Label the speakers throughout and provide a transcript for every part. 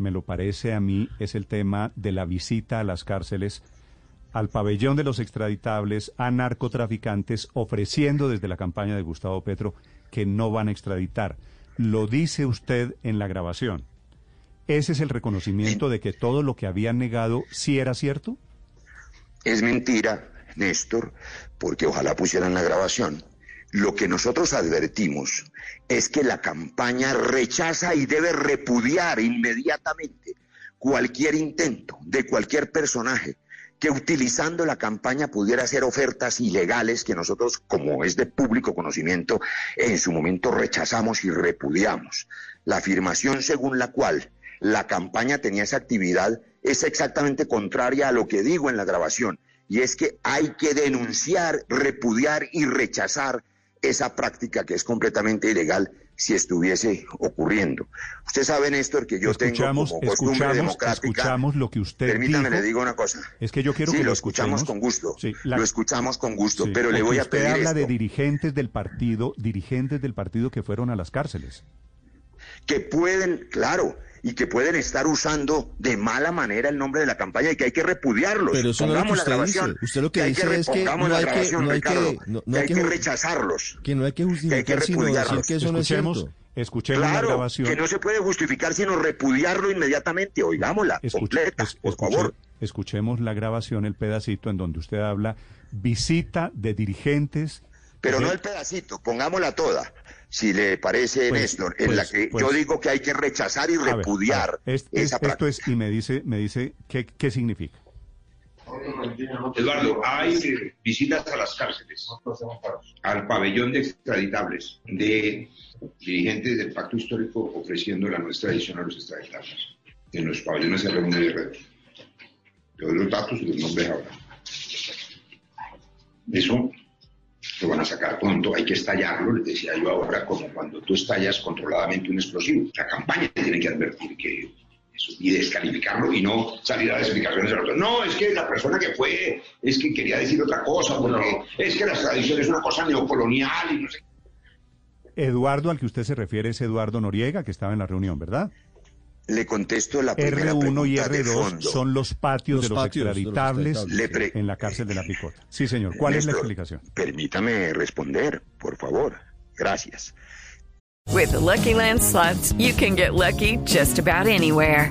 Speaker 1: Me lo parece a mí es el tema de la visita a las cárceles al pabellón de los extraditables a narcotraficantes ofreciendo desde la campaña de Gustavo Petro que no van a extraditar. Lo dice usted en la grabación. ¿Ese es el reconocimiento de que todo lo que habían negado sí era cierto?
Speaker 2: Es mentira, Néstor, porque ojalá pusieran la grabación. Lo que nosotros advertimos es que la campaña rechaza y debe repudiar inmediatamente cualquier intento de cualquier personaje que utilizando la campaña pudiera hacer ofertas ilegales que nosotros, como es de público conocimiento, en su momento rechazamos y repudiamos. La afirmación según la cual la campaña tenía esa actividad es exactamente contraria a lo que digo en la grabación, y es que hay que denunciar, repudiar y rechazar esa práctica que es completamente ilegal si estuviese ocurriendo. Usted sabe, Néstor, que yo
Speaker 1: escuchamos,
Speaker 2: tengo como costumbre
Speaker 1: escuchamos,
Speaker 2: democrática...
Speaker 1: Escuchamos lo que usted
Speaker 2: Permítame,
Speaker 1: dijo.
Speaker 2: le digo una cosa.
Speaker 1: Es que yo quiero
Speaker 2: sí,
Speaker 1: que
Speaker 2: lo
Speaker 1: lo
Speaker 2: escuchamos con gusto.
Speaker 1: Sí, la-
Speaker 2: Lo escuchamos con gusto,
Speaker 1: Sí,
Speaker 2: pero le voy a
Speaker 1: usted
Speaker 2: pedir
Speaker 1: habla
Speaker 2: esto,
Speaker 1: de dirigentes del partido, dirigentes del partido que fueron a las cárceles.
Speaker 2: que pueden, claro, y que pueden estar usando de mala manera el nombre de la campaña y que hay que repudiarlos.
Speaker 3: Pero eso no es lo que
Speaker 2: la
Speaker 3: usted
Speaker 2: grabación.
Speaker 3: dice. Usted lo que
Speaker 2: hay
Speaker 3: dice es que no hay que- no hay que- no- no
Speaker 2: que
Speaker 3: hay que
Speaker 2: que rechazarlos.
Speaker 3: Que no hay que justificar,
Speaker 2: que
Speaker 3: sino decir que eso no es
Speaker 1: escuchemos,
Speaker 3: cierto.
Speaker 1: escuchemos la grabación.
Speaker 2: que no se puede justificar sino repudiarlo inmediatamente. Oigámosla,
Speaker 1: Escuche-
Speaker 2: completa,
Speaker 1: es-
Speaker 2: por
Speaker 1: escuche-
Speaker 2: favor.
Speaker 1: Escuchemos la grabación, el pedacito en donde usted habla visita de dirigentes.
Speaker 2: Pero no el pedacito, pongámosla toda. Si le parece,
Speaker 1: Pues-
Speaker 2: Néstor, en
Speaker 1: pues-
Speaker 2: la que
Speaker 1: pues-
Speaker 2: yo digo que hay que rechazar y
Speaker 1: ver,
Speaker 2: repudiar
Speaker 1: ver, es- es-
Speaker 2: esa
Speaker 1: esto es y me dice, me dice qué, qué significa.
Speaker 4: Eduardo, hay visitas a las cárceles, al pabellón de extraditables, de dirigentes del pacto histórico ofreciendo la nuestra edición a los extraditables, en los pabellones R1 y R2. Le doy los datos y los nombres ahora. Eso lo van a sacar pronto, hay que estallarlo, les decía yo ahora, como cuando tú estallas controladamente un explosivo. La campaña tiene que advertir que eso, y descalificarlo y no salir a dar explicaciones al otro. No, es que la persona que fue, es que quería decir otra cosa, porque es que la extradición es una cosa neocolonial y no sé
Speaker 1: Eduardo al que usted se refiere es Eduardo Noriega, que estaba en la reunión, ¿verdad?
Speaker 2: Le contesto la primera
Speaker 1: R1 y
Speaker 2: pregunta de
Speaker 1: R2
Speaker 2: fondo.
Speaker 1: son los patios
Speaker 3: Los
Speaker 1: de los
Speaker 3: patios de los
Speaker 1: extraditables
Speaker 2: Le pre-
Speaker 1: en la cárcel de la Picota. Sí, señor. ¿Cuál es la
Speaker 2: Néstor,
Speaker 1: explicación?
Speaker 2: Permítame responder, por favor. Gracias.
Speaker 5: With the Lucky Land slots, you can get lucky just about anywhere.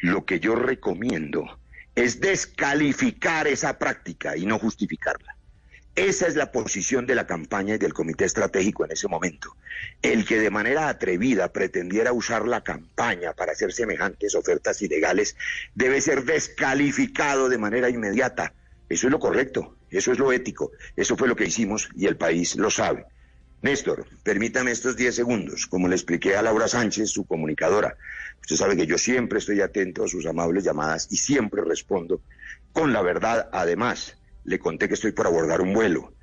Speaker 2: lo que yo recomiendo es descalificar esa práctica y no justificarla. Esa es la posición de la campaña y del comité estratégico en ese momento. El que de manera atrevida pretendiera usar la campaña para hacer semejantes ofertas ilegales debe ser descalificado de manera inmediata. Eso es lo correcto, eso es lo ético, eso fue lo que hicimos y el país lo sabe. Néstor, permítame estos 10 segundos. Como le expliqué a Laura Sánchez, su comunicadora, usted sabe que yo siempre estoy atento a sus amables llamadas y siempre respondo con la verdad. Además, le conté que estoy por abordar un vuelo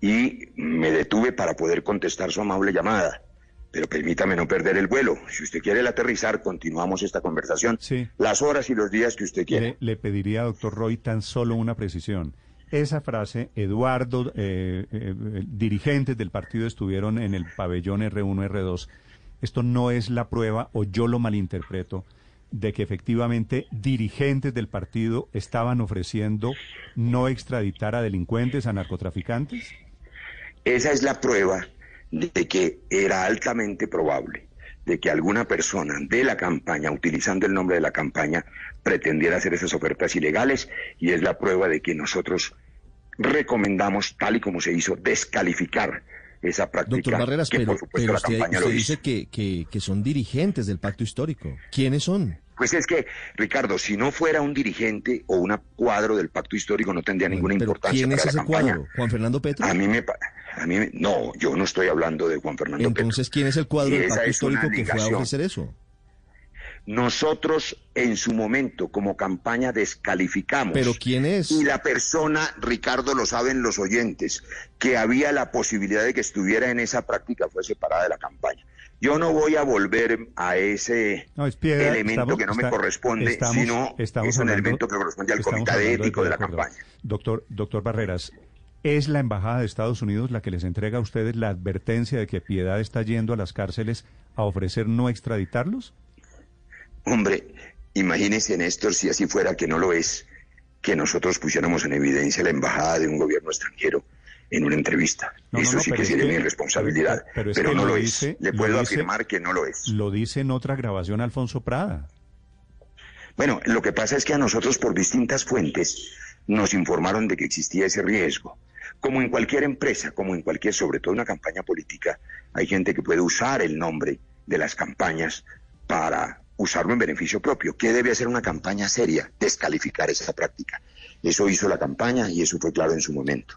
Speaker 2: y me detuve para poder contestar su amable llamada. Pero permítame no perder el vuelo. Si usted quiere el aterrizar, continuamos esta conversación.
Speaker 1: Sí.
Speaker 2: Las horas y los días que usted quiera.
Speaker 1: Le, le pediría, doctor Roy, tan solo una precisión. Esa frase, Eduardo, eh, eh, dirigentes del partido estuvieron en el pabellón R1, R2. Esto no es la prueba, o yo lo malinterpreto, de que efectivamente dirigentes del partido estaban ofreciendo no extraditar a delincuentes, a narcotraficantes.
Speaker 2: Esa es la prueba de que era altamente probable de que alguna persona de la campaña, utilizando el nombre de la campaña, pretendiera hacer esas ofertas ilegales y es la prueba de que nosotros recomendamos, tal y como se hizo, descalificar esa práctica.
Speaker 3: Doctor Barreras,
Speaker 2: que,
Speaker 3: pero,
Speaker 2: por supuesto,
Speaker 3: pero
Speaker 2: la
Speaker 3: usted,
Speaker 2: campaña
Speaker 3: usted
Speaker 2: lo
Speaker 3: dice que, que, que son dirigentes del pacto histórico. ¿Quiénes son?
Speaker 2: Pues es que, Ricardo, si no fuera un dirigente o un cuadro del pacto histórico, no tendría ninguna importancia
Speaker 3: ¿quién
Speaker 2: para
Speaker 3: es
Speaker 2: la
Speaker 3: ese
Speaker 2: campaña.
Speaker 3: cuadro? ¿Juan Fernando Petro?
Speaker 2: A mí me, a mí me- no, yo no estoy hablando de Juan Fernando Petro.
Speaker 3: Entonces, ¿quién es el cuadro del pacto histórico que fue a ofrecer eso?
Speaker 2: Nosotros en su momento como campaña descalificamos.
Speaker 3: ¿Pero quién es?
Speaker 2: Y la persona, Ricardo, lo saben los oyentes, que había la posibilidad de que estuviera en esa práctica fue separada de la campaña. Yo no voy a volver a ese
Speaker 1: No, es piedad,
Speaker 2: elemento
Speaker 1: estamos-
Speaker 2: que no me
Speaker 1: está-
Speaker 2: corresponde,
Speaker 1: estamos-
Speaker 2: sino
Speaker 1: estamos
Speaker 2: es un
Speaker 1: hablando-
Speaker 2: elemento que corresponde al comité ético de la
Speaker 1: acuerdo.
Speaker 2: campaña.
Speaker 1: Doctor, doctor Barreras, ¿es la Embajada de Estados Unidos la que les entrega a ustedes la advertencia de que Piedad está yendo a las cárceles a ofrecer no extraditarlos?
Speaker 2: Hombre, imagínese, Néstor, si así fuera que no lo es, que nosotros pusiéramos en evidencia la embajada de un gobierno extranjero en una entrevista.
Speaker 1: No,
Speaker 2: Eso
Speaker 1: no,
Speaker 2: sí que
Speaker 1: es
Speaker 2: sería
Speaker 1: que-
Speaker 2: mi irresponsabilidad,
Speaker 1: pero-
Speaker 2: pero,
Speaker 1: pero es que
Speaker 2: no
Speaker 1: lo dice-
Speaker 2: es. Le puedo
Speaker 1: dice-
Speaker 2: afirmar que no lo es.
Speaker 1: Lo dice en otra grabación Alfonso Prada.
Speaker 2: Bueno, lo que pasa es que a nosotros por distintas fuentes nos informaron de que existía ese riesgo. Como en cualquier empresa, como en cualquier, sobre todo una campaña política, hay gente que puede usar el nombre de las campañas para usarlo en beneficio propio. ¿Qué debe hacer una campaña seria? Descalificar esa práctica. Eso hizo la campaña y eso fue claro en su momento.